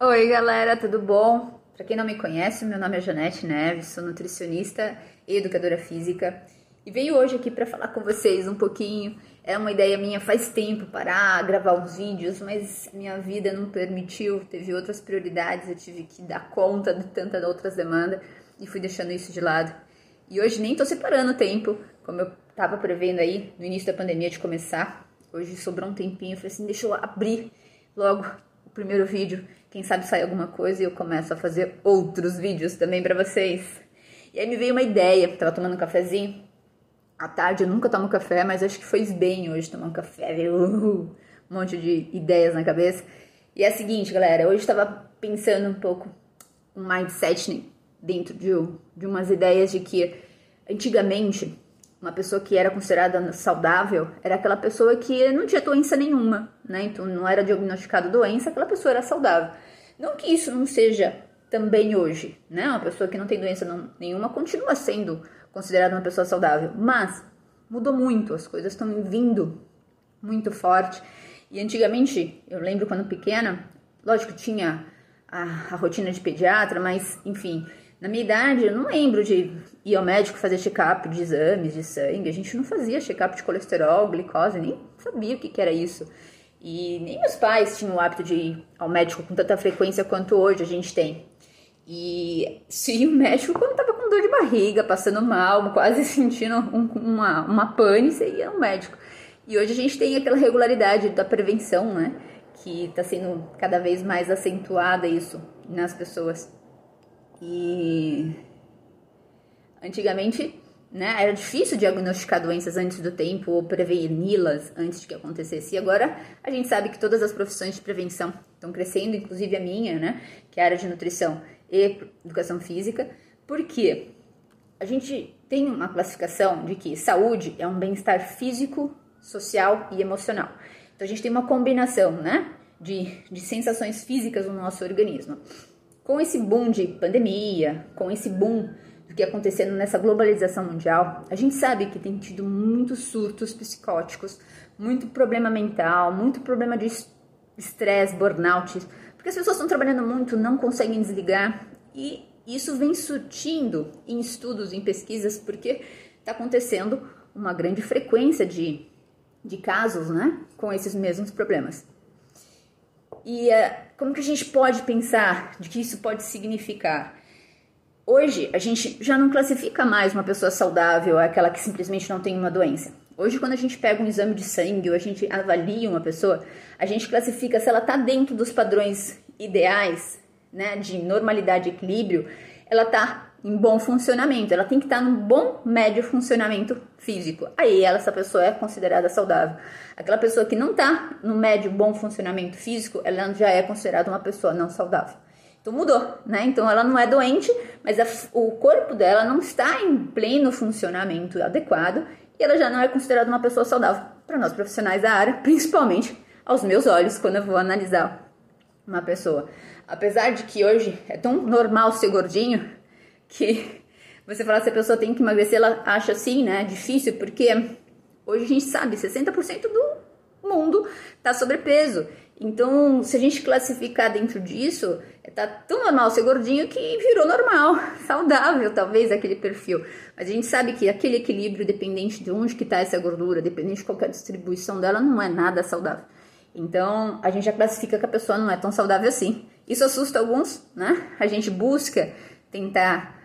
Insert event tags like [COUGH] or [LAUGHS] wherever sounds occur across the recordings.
Oi, galera, tudo bom? Para quem não me conhece, meu nome é Janete Neves, sou nutricionista e educadora física e venho hoje aqui para falar com vocês um pouquinho. É uma ideia minha faz tempo parar, gravar uns vídeos, mas minha vida não permitiu, teve outras prioridades, eu tive que dar conta de tantas outras demandas e fui deixando isso de lado. E hoje nem tô separando tempo, como eu tava prevendo aí no início da pandemia de começar. Hoje sobrou um tempinho, falei assim, deixa eu abrir logo primeiro vídeo quem sabe sai alguma coisa e eu começo a fazer outros vídeos também para vocês. E aí me veio uma ideia, tava tomando um cafezinho. À tarde eu nunca tomo café, mas acho que foi bem hoje tomar um café, viu? Um monte de ideias na cabeça. E é o seguinte, galera, hoje estava pensando um pouco um mindset dentro de, de umas ideias de que antigamente uma pessoa que era considerada saudável era aquela pessoa que não tinha doença nenhuma, né? Então não era diagnosticada doença, aquela pessoa era saudável. Não que isso não seja também hoje, né? Uma pessoa que não tem doença não, nenhuma continua sendo considerada uma pessoa saudável, mas mudou muito, as coisas estão vindo muito forte. E antigamente, eu lembro quando pequena, lógico tinha a, a rotina de pediatra, mas enfim, na minha idade, eu não lembro de ir ao médico fazer check-up de exames de sangue. A gente não fazia check-up de colesterol, glicose, nem sabia o que, que era isso. E nem meus pais tinham o hábito de ir ao médico com tanta frequência quanto hoje a gente tem. E se o médico quando tava com dor de barriga, passando mal, quase [LAUGHS] sentindo um, uma, uma pane, você ia ao médico. E hoje a gente tem aquela regularidade da prevenção, né? Que está sendo cada vez mais acentuada isso nas pessoas. E antigamente, né, era difícil diagnosticar doenças antes do tempo ou preveni-las antes de que acontecesse. E agora a gente sabe que todas as profissões de prevenção estão crescendo, inclusive a minha, né, que é a área de nutrição e educação física, porque a gente tem uma classificação de que saúde é um bem-estar físico, social e emocional. Então a gente tem uma combinação, né, de, de sensações físicas no nosso organismo. Com esse boom de pandemia, com esse boom do que acontecendo nessa globalização mundial, a gente sabe que tem tido muitos surtos psicóticos, muito problema mental, muito problema de estresse, burnout, porque as pessoas estão trabalhando muito, não conseguem desligar e isso vem surtindo em estudos, em pesquisas, porque está acontecendo uma grande frequência de, de casos, né, com esses mesmos problemas. E uh, como que a gente pode pensar de que isso pode significar? Hoje, a gente já não classifica mais uma pessoa saudável aquela que simplesmente não tem uma doença. Hoje, quando a gente pega um exame de sangue ou a gente avalia uma pessoa, a gente classifica se ela está dentro dos padrões ideais, né, de normalidade e equilíbrio, ela está em bom funcionamento, ela tem que estar num bom médio funcionamento físico. Aí ela, essa pessoa é considerada saudável. Aquela pessoa que não está no médio bom funcionamento físico, ela já é considerada uma pessoa não saudável. Então mudou, né? Então ela não é doente, mas a, o corpo dela não está em pleno funcionamento adequado e ela já não é considerada uma pessoa saudável. Para nós profissionais da área, principalmente aos meus olhos, quando eu vou analisar uma pessoa. Apesar de que hoje é tão normal ser gordinho, que [LAUGHS] você falar se a pessoa tem que emagrecer, ela acha assim, né? Difícil, porque hoje a gente sabe, 60% do mundo tá sobrepeso. Então, se a gente classificar dentro disso, tá tão normal ser gordinho que virou normal, [LAUGHS] saudável, talvez, aquele perfil. Mas a gente sabe que aquele equilíbrio, dependente de onde que tá essa gordura, dependente de qualquer distribuição dela, não é nada saudável. Então, a gente já classifica que a pessoa não é tão saudável assim. Isso assusta alguns, né? A gente busca tentar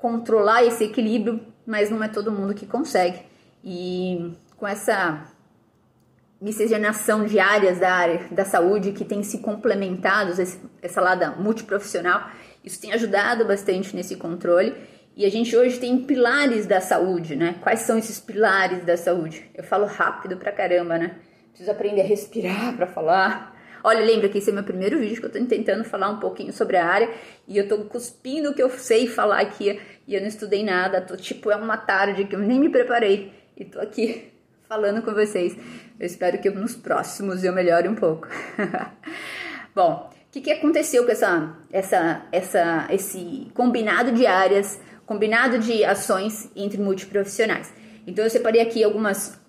controlar esse equilíbrio, mas não é todo mundo que consegue. E com essa miscigenação de áreas da área da saúde que tem se complementado, essa lada multiprofissional, isso tem ajudado bastante nesse controle. E a gente hoje tem pilares da saúde, né? Quais são esses pilares da saúde? Eu falo rápido pra caramba, né? Preciso aprender a respirar para falar. Olha, lembra que esse é meu primeiro vídeo que eu tô tentando falar um pouquinho sobre a área e eu tô cuspindo o que eu sei falar aqui e eu não estudei nada, tô tipo, é uma tarde que eu nem me preparei e tô aqui [LAUGHS] falando com vocês. Eu espero que nos próximos eu melhore um pouco. [LAUGHS] Bom, o que, que aconteceu com essa, essa, essa, esse combinado de áreas, combinado de ações entre multiprofissionais? Então eu separei aqui algumas,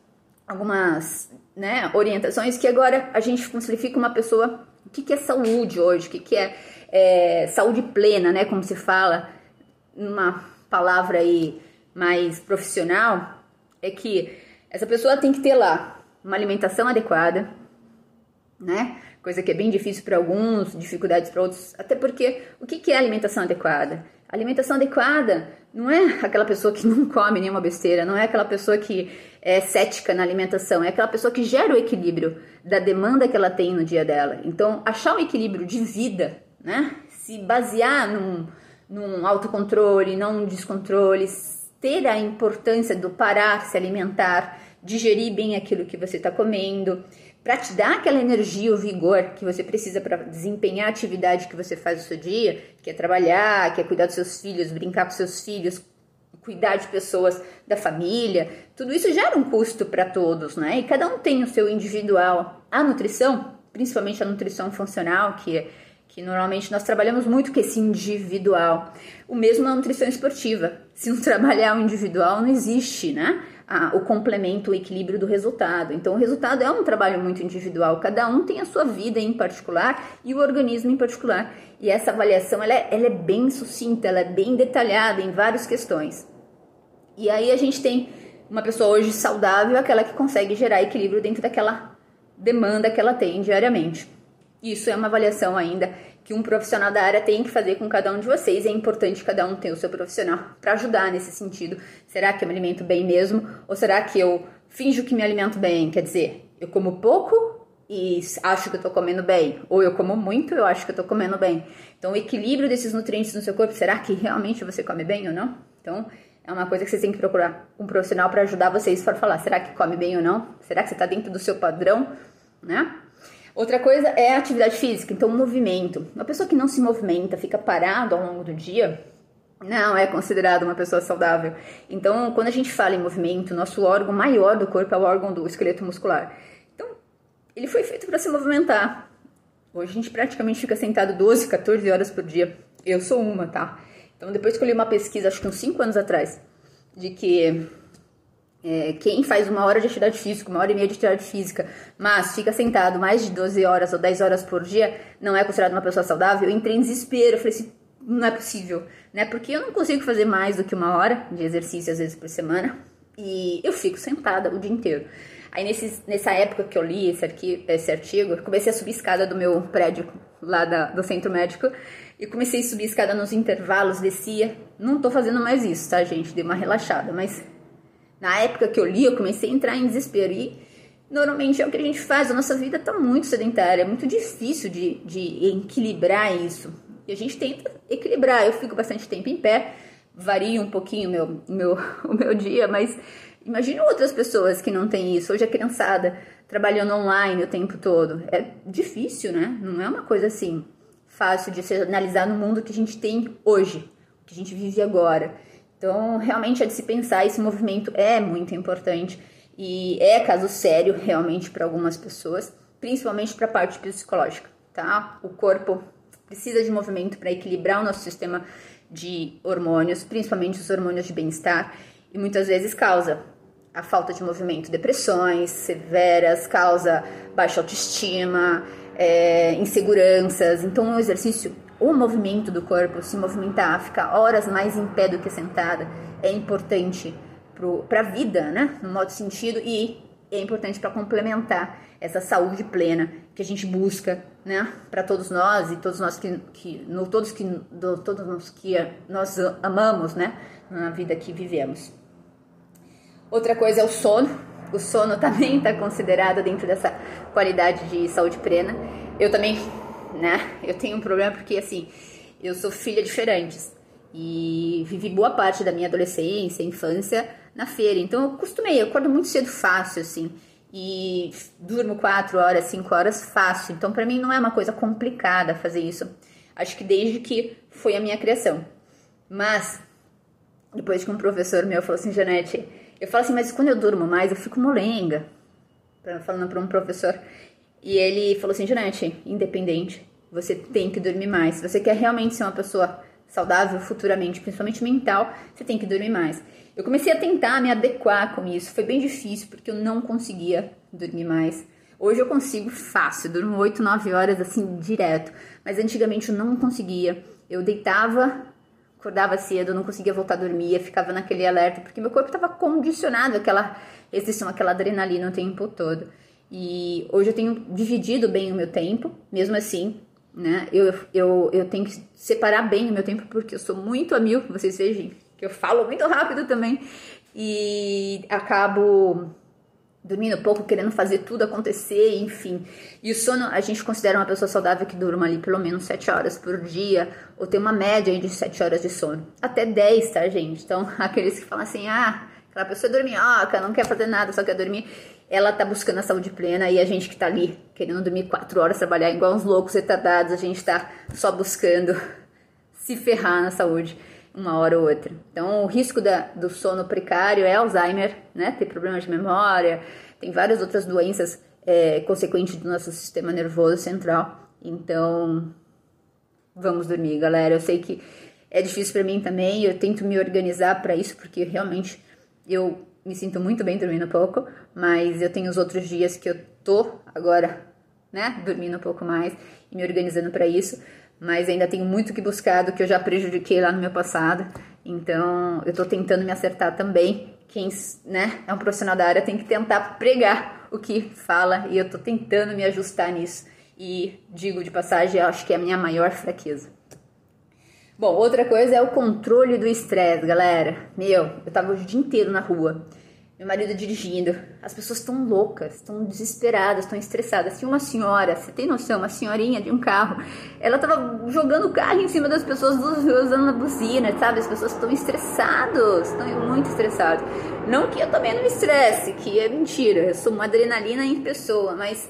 algumas né, orientações que agora a gente simplifica uma pessoa que, que é saúde hoje, o que, que é, é saúde plena, né? Como se fala, numa palavra aí mais profissional, é que essa pessoa tem que ter lá uma alimentação adequada, né? Coisa que é bem difícil para alguns, dificuldades para outros, até porque o que, que é alimentação adequada? alimentação adequada não é [LAUGHS] aquela pessoa que não come nenhuma besteira, não é aquela pessoa que é cética na alimentação, é aquela pessoa que gera o equilíbrio da demanda que ela tem no dia dela. Então, achar um equilíbrio de vida, né? Se basear num, num autocontrole, não num descontrole, ter a importância do parar, se alimentar, digerir bem aquilo que você está comendo, para te dar aquela energia, o vigor que você precisa para desempenhar a atividade que você faz no seu dia, que é trabalhar, que é cuidar dos seus filhos, brincar com seus filhos, cuidar de pessoas da família, tudo isso gera um custo para todos, né? E cada um tem o seu individual. A nutrição, principalmente a nutrição funcional, que que normalmente nós trabalhamos muito com esse individual. O mesmo na nutrição esportiva. Se não [LAUGHS] trabalhar o individual, não existe, né? o complemento, o equilíbrio do resultado. Então, o resultado é um trabalho muito individual, cada um tem a sua vida em particular e o organismo em particular. E essa avaliação ela é, ela é bem sucinta, ela é bem detalhada em várias questões. E aí a gente tem uma pessoa hoje saudável, aquela que consegue gerar equilíbrio dentro daquela demanda que ela tem diariamente. Isso é uma avaliação ainda que um profissional da área tem que fazer com cada um de vocês. É importante cada um ter o seu profissional para ajudar nesse sentido. Será que eu me alimento bem mesmo? Ou será que eu finjo que me alimento bem? Quer dizer, eu como pouco e acho que eu tô comendo bem. Ou eu como muito e eu acho que eu tô comendo bem. Então, o equilíbrio desses nutrientes no seu corpo, será que realmente você come bem ou não? Então, é uma coisa que vocês têm que procurar um profissional para ajudar vocês para falar, será que come bem ou não? Será que você está dentro do seu padrão, né? Outra coisa é a atividade física, então movimento. Uma pessoa que não se movimenta, fica parado ao longo do dia, não é considerada uma pessoa saudável. Então, quando a gente fala em movimento, nosso órgão maior do corpo é o órgão do esqueleto muscular. Então, ele foi feito para se movimentar. Hoje a gente praticamente fica sentado 12, 14 horas por dia. Eu sou uma, tá? Então, depois que eu li uma pesquisa, acho que uns 5 anos atrás, de que é, quem faz uma hora de atividade física, uma hora e meia de atividade física, mas fica sentado mais de 12 horas ou 10 horas por dia, não é considerado uma pessoa saudável, eu entrei em desespero, eu falei assim, não é possível, né? Porque eu não consigo fazer mais do que uma hora de exercício, às vezes, por semana, e eu fico sentada o dia inteiro. Aí, nesse, nessa época que eu li esse, esse artigo, eu comecei a subir escada do meu prédio, lá da, do centro médico, e comecei a subir escada nos intervalos, descia. Não tô fazendo mais isso, tá, gente? Dei uma relaxada, mas na época que eu li, eu comecei a entrar em desespero. E normalmente é o que a gente faz, a nossa vida está muito sedentária, é muito difícil de, de equilibrar isso. E a gente tenta equilibrar. Eu fico bastante tempo em pé, varia um pouquinho meu, meu, [LAUGHS] o meu dia, mas imagine outras pessoas que não têm isso. Hoje a criançada trabalhando online o tempo todo. É difícil, né? Não é uma coisa assim fácil de se analisar no mundo que a gente tem hoje, que a gente vive agora. Então, realmente é de se pensar, esse movimento é muito importante e é caso sério realmente para algumas pessoas, principalmente para a parte psicológica, tá? O corpo precisa de movimento para equilibrar o nosso sistema de hormônios, principalmente os hormônios de bem-estar, e muitas vezes causa a falta de movimento, depressões severas, causa baixa autoestima, é, inseguranças. Então, o exercício o movimento do corpo, se movimentar, ficar horas mais em pé do que sentada, é importante para a vida, né? No modo sentido, e é importante para complementar essa saúde plena que a gente busca, né? Para todos nós e todos nós que, que no, todos que do, todos nós que nós amamos, né? Na vida que vivemos. Outra coisa é o sono. O sono também está considerado dentro dessa qualidade de saúde plena. Eu também né? Eu tenho um problema porque, assim, eu sou filha de feirantes e vivi boa parte da minha adolescência, infância na feira. Então eu acostumei, eu acordo muito cedo fácil, assim, e durmo quatro horas, cinco horas fácil. Então para mim não é uma coisa complicada fazer isso. Acho que desde que foi a minha criação. Mas depois que um professor meu falou assim, Janete, eu falo assim, mas quando eu durmo mais eu fico molenga. Falando para um professor. E ele falou assim, Janete, independente, você tem que dormir mais. Se você quer realmente ser uma pessoa saudável futuramente, principalmente mental, você tem que dormir mais. Eu comecei a tentar me adequar com isso. Foi bem difícil porque eu não conseguia dormir mais. Hoje eu consigo fácil, durmo 8, 9 horas assim direto, mas antigamente eu não conseguia. Eu deitava, acordava cedo, não conseguia voltar a dormir, ficava naquele alerta, porque meu corpo estava condicionado àquela restrição, aquela adrenalina o tempo todo. E hoje eu tenho dividido bem o meu tempo, mesmo assim, né? Eu, eu, eu tenho que separar bem o meu tempo, porque eu sou muito a mil, vocês vejam que eu falo muito rápido também, e acabo dormindo pouco, querendo fazer tudo acontecer, enfim. E o sono, a gente considera uma pessoa saudável que durma ali pelo menos 7 horas por dia, ou tem uma média de 7 horas de sono. Até 10, tá, gente? Então, [LAUGHS] aqueles que falam assim, ah, aquela pessoa é dorminhoca, não quer fazer nada, só quer dormir ela tá buscando a saúde plena e a gente que tá ali querendo dormir quatro horas, trabalhar igual uns loucos retardados, a gente tá só buscando [LAUGHS] se ferrar na saúde uma hora ou outra. Então, o risco da, do sono precário é Alzheimer, né? Ter problemas de memória, tem várias outras doenças é, consequentes do nosso sistema nervoso central. Então, vamos dormir, galera. Eu sei que é difícil para mim também, eu tento me organizar para isso, porque realmente eu me sinto muito bem dormindo pouco, mas eu tenho os outros dias que eu tô agora, né, dormindo um pouco mais e me organizando para isso, mas ainda tenho muito que buscar do que eu já prejudiquei lá no meu passado. Então, eu tô tentando me acertar também. Quem, né, é um profissional da área tem que tentar pregar o que fala e eu tô tentando me ajustar nisso. E digo de passagem, eu acho que é a minha maior fraqueza. Bom, outra coisa é o controle do estresse, galera. Meu, eu tava o dia inteiro na rua. Meu marido dirigindo. As pessoas estão loucas, estão desesperadas, estão estressadas. Tinha uma senhora, você tem noção, uma senhorinha de um carro. Ela tava jogando o carro em cima das pessoas usando a buzina, sabe? As pessoas estão estressadas, estão muito estressadas. Não que eu também não me estresse, que é mentira. Eu sou uma adrenalina em pessoa, mas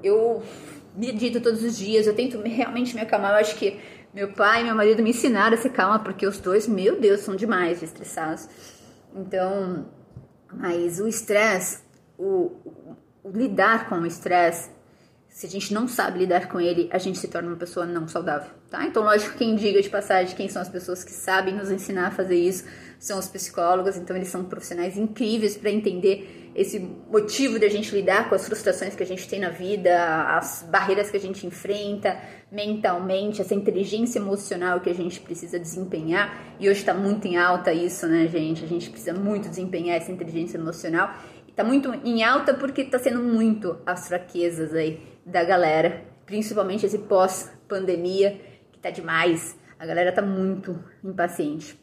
eu medito todos os dias, eu tento realmente me acalmar. Eu acho que meu pai e meu marido me ensinaram a ser calma, porque os dois, meu Deus, são demais estressados. Então, mas o estresse, o, o, lidar com o estresse, se a gente não sabe lidar com ele, a gente se torna uma pessoa não saudável, tá? Então, lógico, quem diga de passagem quem são as pessoas que sabem nos ensinar a fazer isso são os psicólogos, então eles são profissionais incríveis para entender esse motivo de a gente lidar com as frustrações que a gente tem na vida, as barreiras que a gente enfrenta mentalmente, essa inteligência emocional que a gente precisa desempenhar. E hoje está muito em alta isso, né, gente? A gente precisa muito desempenhar essa inteligência emocional. Está muito em alta porque está sendo muito as fraquezas aí da galera, principalmente esse pós-pandemia que tá demais. A galera tá muito impaciente.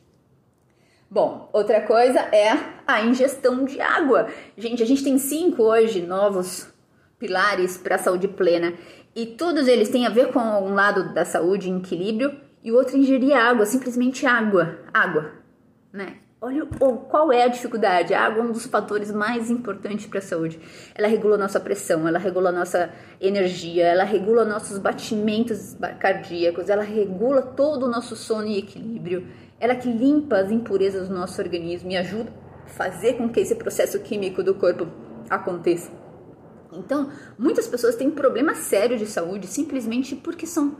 Bom, outra coisa é a ingestão de água. Gente, a gente tem cinco hoje novos pilares para a saúde plena e todos eles têm a ver com um lado da saúde em equilíbrio e o outro ingerir água, simplesmente água, água, né? Olha qual é a dificuldade. A água é um dos fatores mais importantes para a saúde. Ela regula a nossa pressão, ela regula a nossa energia, ela regula nossos batimentos cardíacos, ela regula todo o nosso sono e equilíbrio ela que limpa as impurezas do nosso organismo e ajuda a fazer com que esse processo químico do corpo aconteça. Então, muitas pessoas têm problemas sérios de saúde simplesmente porque são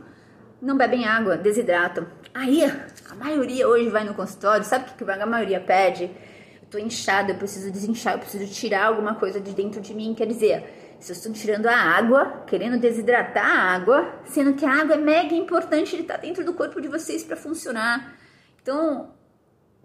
não bebem água, desidratam. Aí, a maioria hoje vai no consultório, sabe o que a maioria pede? Eu tô inchada, eu preciso desinchar, eu preciso tirar alguma coisa de dentro de mim. Quer dizer, vocês estão tirando a água, querendo desidratar a água, sendo que a água é mega importante, ele tá dentro do corpo de vocês para funcionar. Então,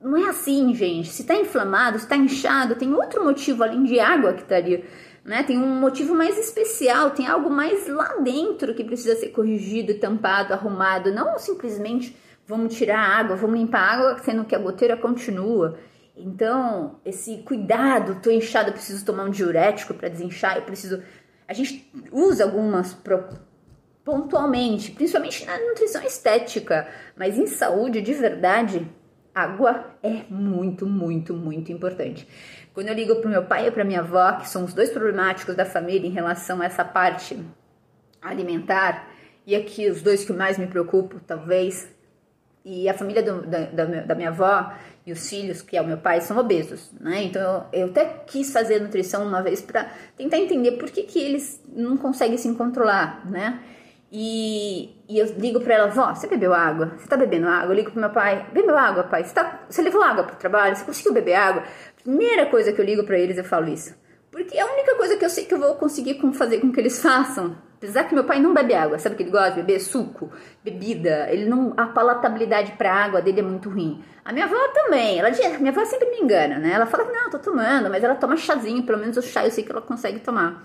não é assim, gente. Se está inflamado, se está inchado, tem outro motivo além de água que estaria. Né? Tem um motivo mais especial, tem algo mais lá dentro que precisa ser corrigido, tampado, arrumado. Não simplesmente vamos tirar a água, vamos limpar a água, sendo que a goteira continua. Então, esse cuidado, tô inchado, preciso tomar um diurético para desinchar, eu preciso. A gente usa algumas pontualmente, principalmente na nutrição estética, mas em saúde de verdade, água é muito, muito, muito importante. Quando eu ligo para meu pai e para minha avó, que são os dois problemáticos da família em relação a essa parte alimentar, e aqui os dois que mais me preocupam, talvez, e a família do, da, da, da, minha avó e os filhos, que é o meu pai, são obesos, né? Então eu, eu até quis fazer nutrição uma vez para tentar entender por que, que eles não conseguem se controlar, né? E, e eu ligo para ela, vó, você bebeu água? Você tá bebendo água? Eu ligo pro meu pai, bebeu água, pai? Você, tá, você levou água pro trabalho? Você conseguiu beber água? Primeira coisa que eu ligo para eles, eu falo isso. Porque é a única coisa que eu sei que eu vou conseguir fazer com que eles façam. Apesar que meu pai não bebe água, sabe o que ele gosta de beber? Suco, bebida. Ele não, a palatabilidade para água dele é muito ruim. A minha avó também, ela minha avó sempre me engana, né? Ela fala, não, tô tomando, mas ela toma chazinho, pelo menos o chá eu sei que ela consegue tomar.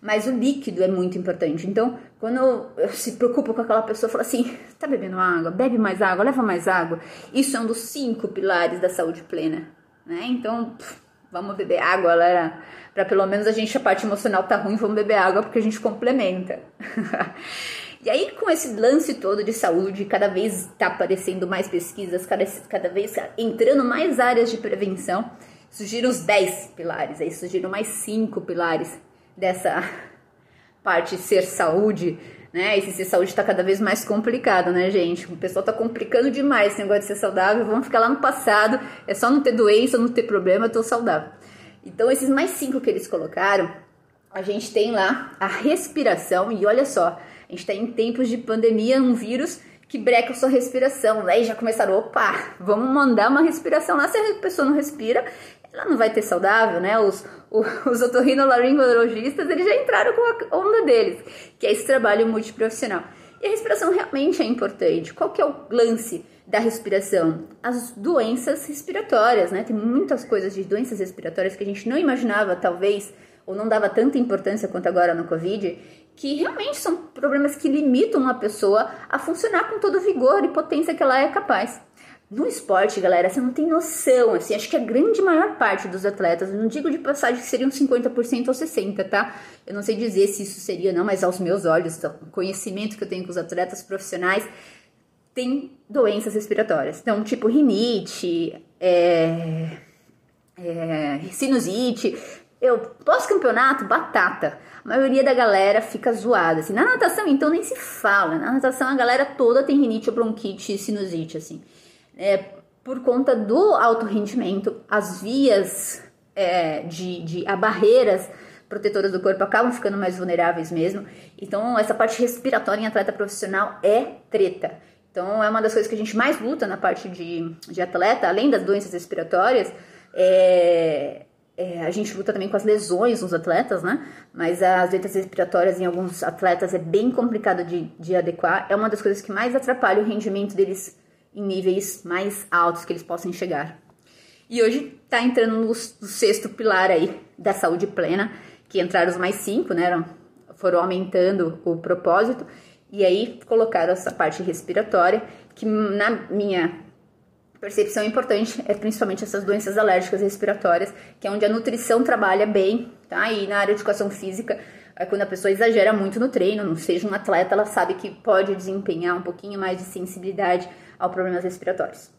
Mas o líquido é muito importante. Então, quando eu, se preocupo com aquela pessoa, fala assim: tá bebendo água? Bebe mais água, leva mais água. Isso é um dos cinco pilares da saúde plena. Né? Então, pff, vamos beber água, galera. Pra pelo menos a gente, a parte emocional tá ruim, vamos beber água porque a gente complementa. [LAUGHS] e aí, com esse lance todo de saúde, cada vez tá aparecendo mais pesquisas, cada, cada vez entrando mais áreas de prevenção, surgiram os 10 pilares, aí surgiram mais cinco pilares dessa parte ser saúde, né? Esse ser saúde está cada vez mais complicado, né, gente? O pessoal tá complicando demais esse negócio de ser saudável. Vamos ficar lá no passado, é só não ter doença, não ter problema, eu tô saudável. Então, esses mais cinco que eles colocaram, a gente tem lá a respiração, e olha só, a gente está em tempos de pandemia, um vírus que breca a sua respiração. Aí já começaram, opa, vamos mandar uma respiração lá. Se a pessoa não respira, ela não vai ter saudável, né? Os, [LAUGHS] os otorrinolaringologistas, eles já entraram com a onda deles, que é esse trabalho multiprofissional. E a respiração realmente é importante. Qual que é o lance da respiração? As doenças respiratórias, né? Tem muitas coisas de doenças respiratórias que a gente não imaginava, talvez, ou não dava tanta importância quanto agora no Covid, que realmente são problemas que limitam a pessoa a funcionar com todo o vigor e potência que ela é capaz. No esporte, galera, você não tem noção, assim, acho que a grande maior parte dos atletas, não digo de passagem que seriam 50% ou 60%, tá? Eu não sei dizer se isso seria não, mas aos meus olhos, o conhecimento que eu tenho com os atletas profissionais, tem doenças respiratórias. Então, tipo rinite, é, é, sinusite, eu, pós-campeonato, batata. A maioria da galera fica zoada, assim. Na natação, então, nem se fala. Na natação, a galera toda tem rinite, bronquite, sinusite, assim é, por conta do alto rendimento, as vias é, de, de a barreiras protetoras do corpo acabam ficando mais vulneráveis mesmo. Então, essa parte respiratória em atleta profissional é treta. Então, é uma das coisas que a gente mais luta na parte de, de atleta, além das doenças respiratórias, é, é, a gente luta também com as lesões nos atletas, né? Mas as doenças respiratórias em alguns atletas é bem complicado de, de adequar. É uma das coisas que mais atrapalha o rendimento deles em níveis mais altos que eles possam chegar. E hoje está entrando no, no, sexto pilar aí da saúde plena, que entraram os mais cinco, né? Foram aumentando o propósito e aí colocaram essa parte respiratória, que na minha percepção importante é principalmente essas doenças alérgicas respiratórias, que é onde a nutrição trabalha bem, tá? E na área de educação física, é quando a pessoa exagera muito no treino, não seja um atleta, ela sabe que pode desempenhar um pouquinho mais de sensibilidade ao problemas respiratórios.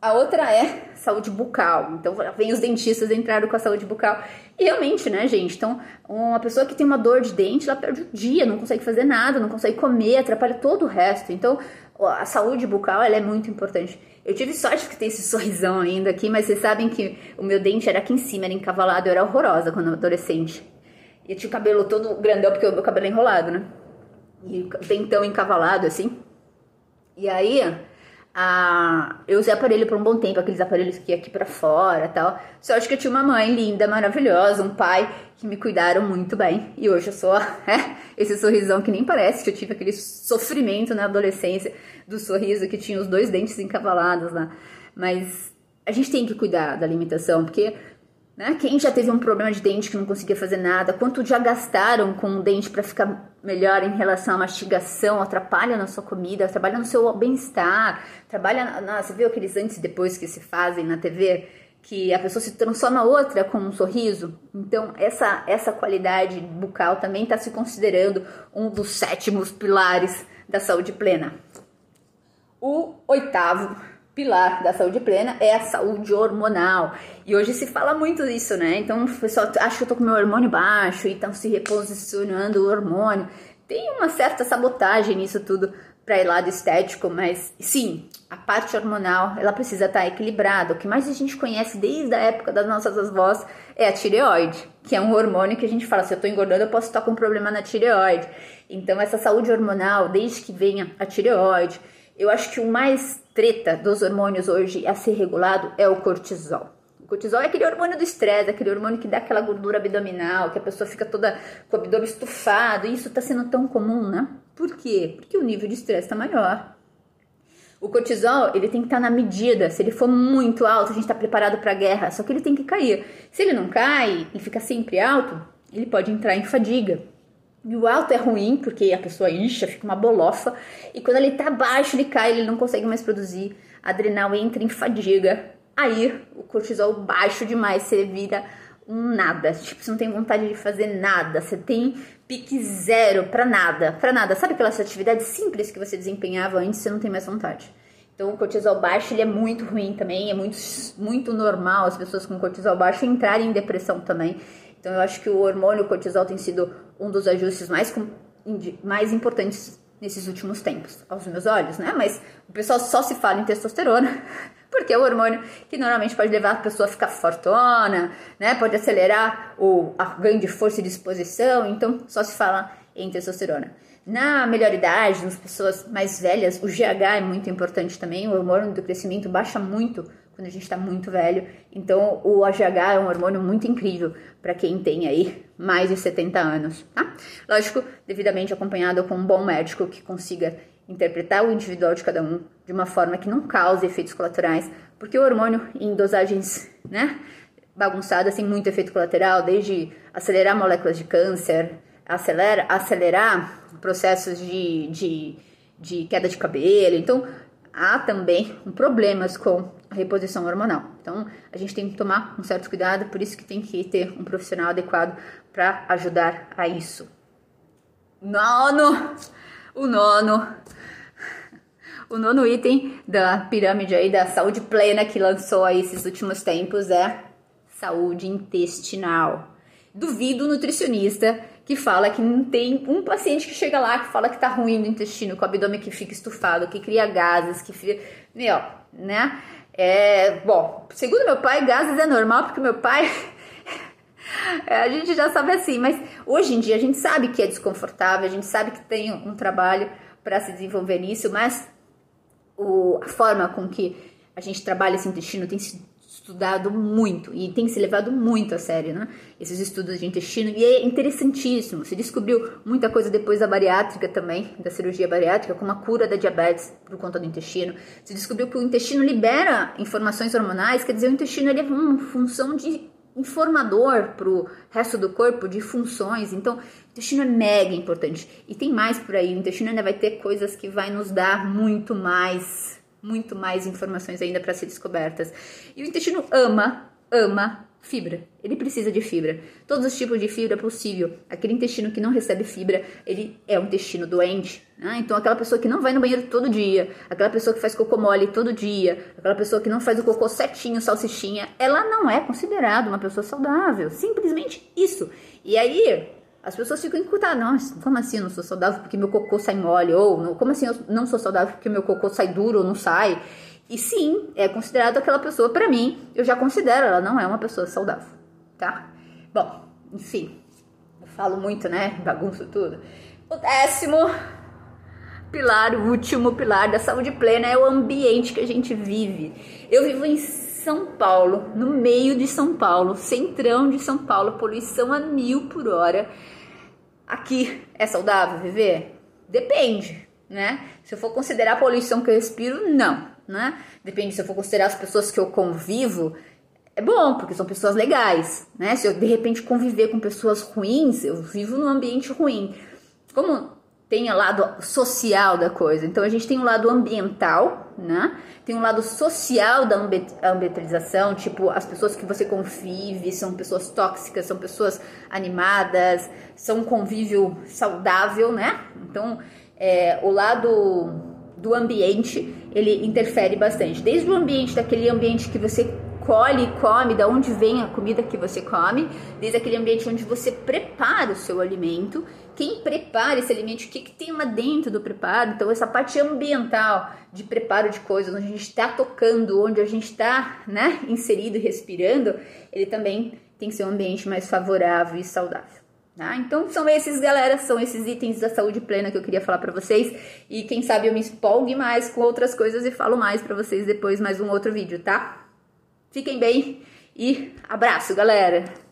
A outra é saúde bucal. Então, vem os dentistas entraram com a saúde bucal. E realmente, né, gente? Então, uma pessoa que tem uma dor de dente, ela perde o dia, não consegue fazer nada, não consegue comer, atrapalha todo o resto. Então, a saúde bucal, ela é muito importante. Eu tive sorte que tem esse [LAUGHS] sorrisão ainda aqui, mas vocês sabem que o meu dente era aqui em cima, era encavalado, eu era horrorosa quando eu era adolescente. E eu tinha o cabelo todo grandão, porque o meu cabelo é enrolado, né? E o dentão encavalado, assim. E aí, ah, eu usei aparelho por um bom tempo, aqueles aparelhos que ia aqui para fora tal. Só acho que eu tinha uma mãe linda, maravilhosa, um pai que me cuidaram muito bem. E hoje eu sou [LAUGHS] é, esse sorrisão que nem parece que eu tive aquele sofrimento na adolescência do sorriso que tinha os dois dentes encavalados lá. Mas a gente tem que cuidar da alimentação, porque né? Quem já teve um problema de dente que não conseguia fazer nada? Quanto já gastaram com o dente para ficar melhor em relação à mastigação? Atrapalha na sua comida, atrapalha no seu bem-estar, trabalha. Na, você viu aqueles antes e depois que se fazem na TV? Que a pessoa se transforma outra com um sorriso. Então, essa, essa qualidade bucal também está se considerando um dos sétimos pilares da saúde plena. O oitavo pilar da saúde plena é a saúde hormonal. E hoje se fala muito disso, né? Então o pessoal acha que eu tô com meu hormônio baixo e estão se reposicionando o hormônio. Tem uma certa sabotagem nisso tudo para ir lado estético, mas sim, a parte hormonal ela precisa estar tá equilibrada. O que mais a gente conhece desde a época das nossas avós é a tireoide, que é um hormônio que a gente fala, se eu tô engordando eu posso estar com um problema na tireoide. Então essa saúde hormonal, desde que venha a tireoide, eu acho que o mais treta dos hormônios hoje a ser regulado é o cortisol. O cortisol é aquele hormônio do estresse, aquele hormônio que dá aquela gordura abdominal, que a pessoa fica toda com o abdômen estufado. E isso está sendo tão comum, né? Por quê? Porque o nível de estresse está maior. O cortisol, ele tem que estar tá na medida. Se ele for muito alto, a gente está preparado para a guerra. Só que ele tem que cair. Se ele não cai e fica sempre alto, ele pode entrar em fadiga. E o alto é ruim, porque a pessoa incha, fica uma bolofa. E quando ele tá baixo, ele cai, ele não consegue mais produzir. A adrenal entra em fadiga. Aí, o cortisol baixo demais, você vira um nada. Tipo, você não tem vontade de fazer nada. Você tem pique zero pra nada. Pra nada. Sabe aquelas atividades simples que você desempenhava antes, você não tem mais vontade. Então, o cortisol baixo ele é muito ruim também, é muito, muito normal as pessoas com cortisol baixo entrarem em depressão também. Então, eu acho que o hormônio cortisol tem sido um dos ajustes mais, mais importantes nesses últimos tempos, aos meus olhos, né? Mas o pessoal só se fala em testosterona, [LAUGHS] porque é o hormônio que normalmente pode levar a pessoa a ficar fortona, né? Pode acelerar o ganho de força e disposição, então só se fala em testosterona. Na melhor idade, nas pessoas mais velhas, o GH é muito importante também, o hormônio do crescimento baixa muito quando a gente está muito velho. Então, o AGH é um hormônio muito incrível para quem tem aí mais de 70 anos, tá? Lógico, devidamente acompanhado com um bom médico que consiga interpretar o individual de cada um de uma forma que não cause efeitos colaterais, porque o hormônio em dosagens, né, bagunçadas tem muito efeito colateral, desde acelerar moléculas de câncer, acelera, acelerar processos de, de, de queda de cabelo. Então, há também problemas com reposição hormonal. Então, a gente tem que tomar um certo cuidado, por isso que tem que ter um profissional adequado para ajudar a isso. Nono, o nono, o nono item da pirâmide aí da saúde plena que lançou aí esses últimos tempos é saúde intestinal. Duvido o nutricionista que fala que não tem um paciente que chega lá que fala que tá ruim do intestino, com o abdômen que fica estufado, que cria gases, que fica. Meu, né? É, bom, segundo meu pai, gases é normal porque meu pai. [LAUGHS] a gente já sabe assim, mas hoje em dia a gente sabe que é desconfortável, a gente sabe que tem um trabalho para se desenvolver nisso, mas o, a forma com que a gente trabalha esse intestino tem sido estudado muito e tem se levado muito a sério, né? Esses estudos de intestino e é interessantíssimo. Se descobriu muita coisa depois da bariátrica também, da cirurgia bariátrica, como a cura da diabetes por conta do intestino. Se descobriu que o intestino libera informações hormonais, quer dizer, o intestino ele é uma função de informador para o resto do corpo de funções. Então, o intestino é mega importante. E tem mais por aí. O intestino ainda vai ter coisas que vai nos dar muito mais muito mais informações ainda para ser descobertas. E o intestino ama, ama fibra. Ele precisa de fibra. Todos os tipos de fibra possível. Aquele intestino que não recebe fibra, ele é um intestino doente. Né? Então, aquela pessoa que não vai no banheiro todo dia, aquela pessoa que faz cocô mole todo dia, aquela pessoa que não faz o cocô certinho, salsichinha, ela não é considerada uma pessoa saudável. Simplesmente isso. E aí, as pessoas ficam encurtadas, não, como assim eu não sou saudável porque meu cocô sai mole? Ou como assim eu não sou saudável porque meu cocô sai duro ou não sai? E sim, é considerado aquela pessoa, para mim, eu já considero, ela não é uma pessoa saudável, tá? Bom, enfim, eu falo muito, né? Bagunço tudo. O décimo pilar, o último pilar da saúde plena é o ambiente que a gente vive. Eu vivo em São Paulo, no meio de São Paulo, centrão de São Paulo, poluição a mil por hora. Aqui é saudável viver? Depende, né? Se eu for considerar a poluição que eu respiro, não, né? Depende se eu for considerar as pessoas que eu convivo, é bom, porque são pessoas legais, né? Se eu de repente conviver com pessoas ruins, eu vivo num ambiente ruim. Como tem o lado social da coisa. Então a gente tem um lado ambiental, né? Tem um lado social da ambientalização, tipo as pessoas que você convive são pessoas tóxicas, são pessoas animadas, são um convívio saudável, né? Então é, o lado do ambiente ele interfere bastante, desde o ambiente daquele ambiente que você colhe e come, da onde vem a comida que você come, desde aquele ambiente onde você prepara o seu alimento, quem prepara esse alimento, o que, que tem lá dentro do preparo, então essa parte ambiental de preparo de coisas, onde a gente está tocando, onde a gente está né, inserido e respirando, ele também tem que ser um ambiente mais favorável e saudável. Tá? Então são esses, galera, são esses itens da saúde plena que eu queria falar para vocês. E quem sabe eu me empolgue mais com outras coisas e falo mais para vocês depois mais um outro vídeo, tá? Fiquem bem E abraço, galera!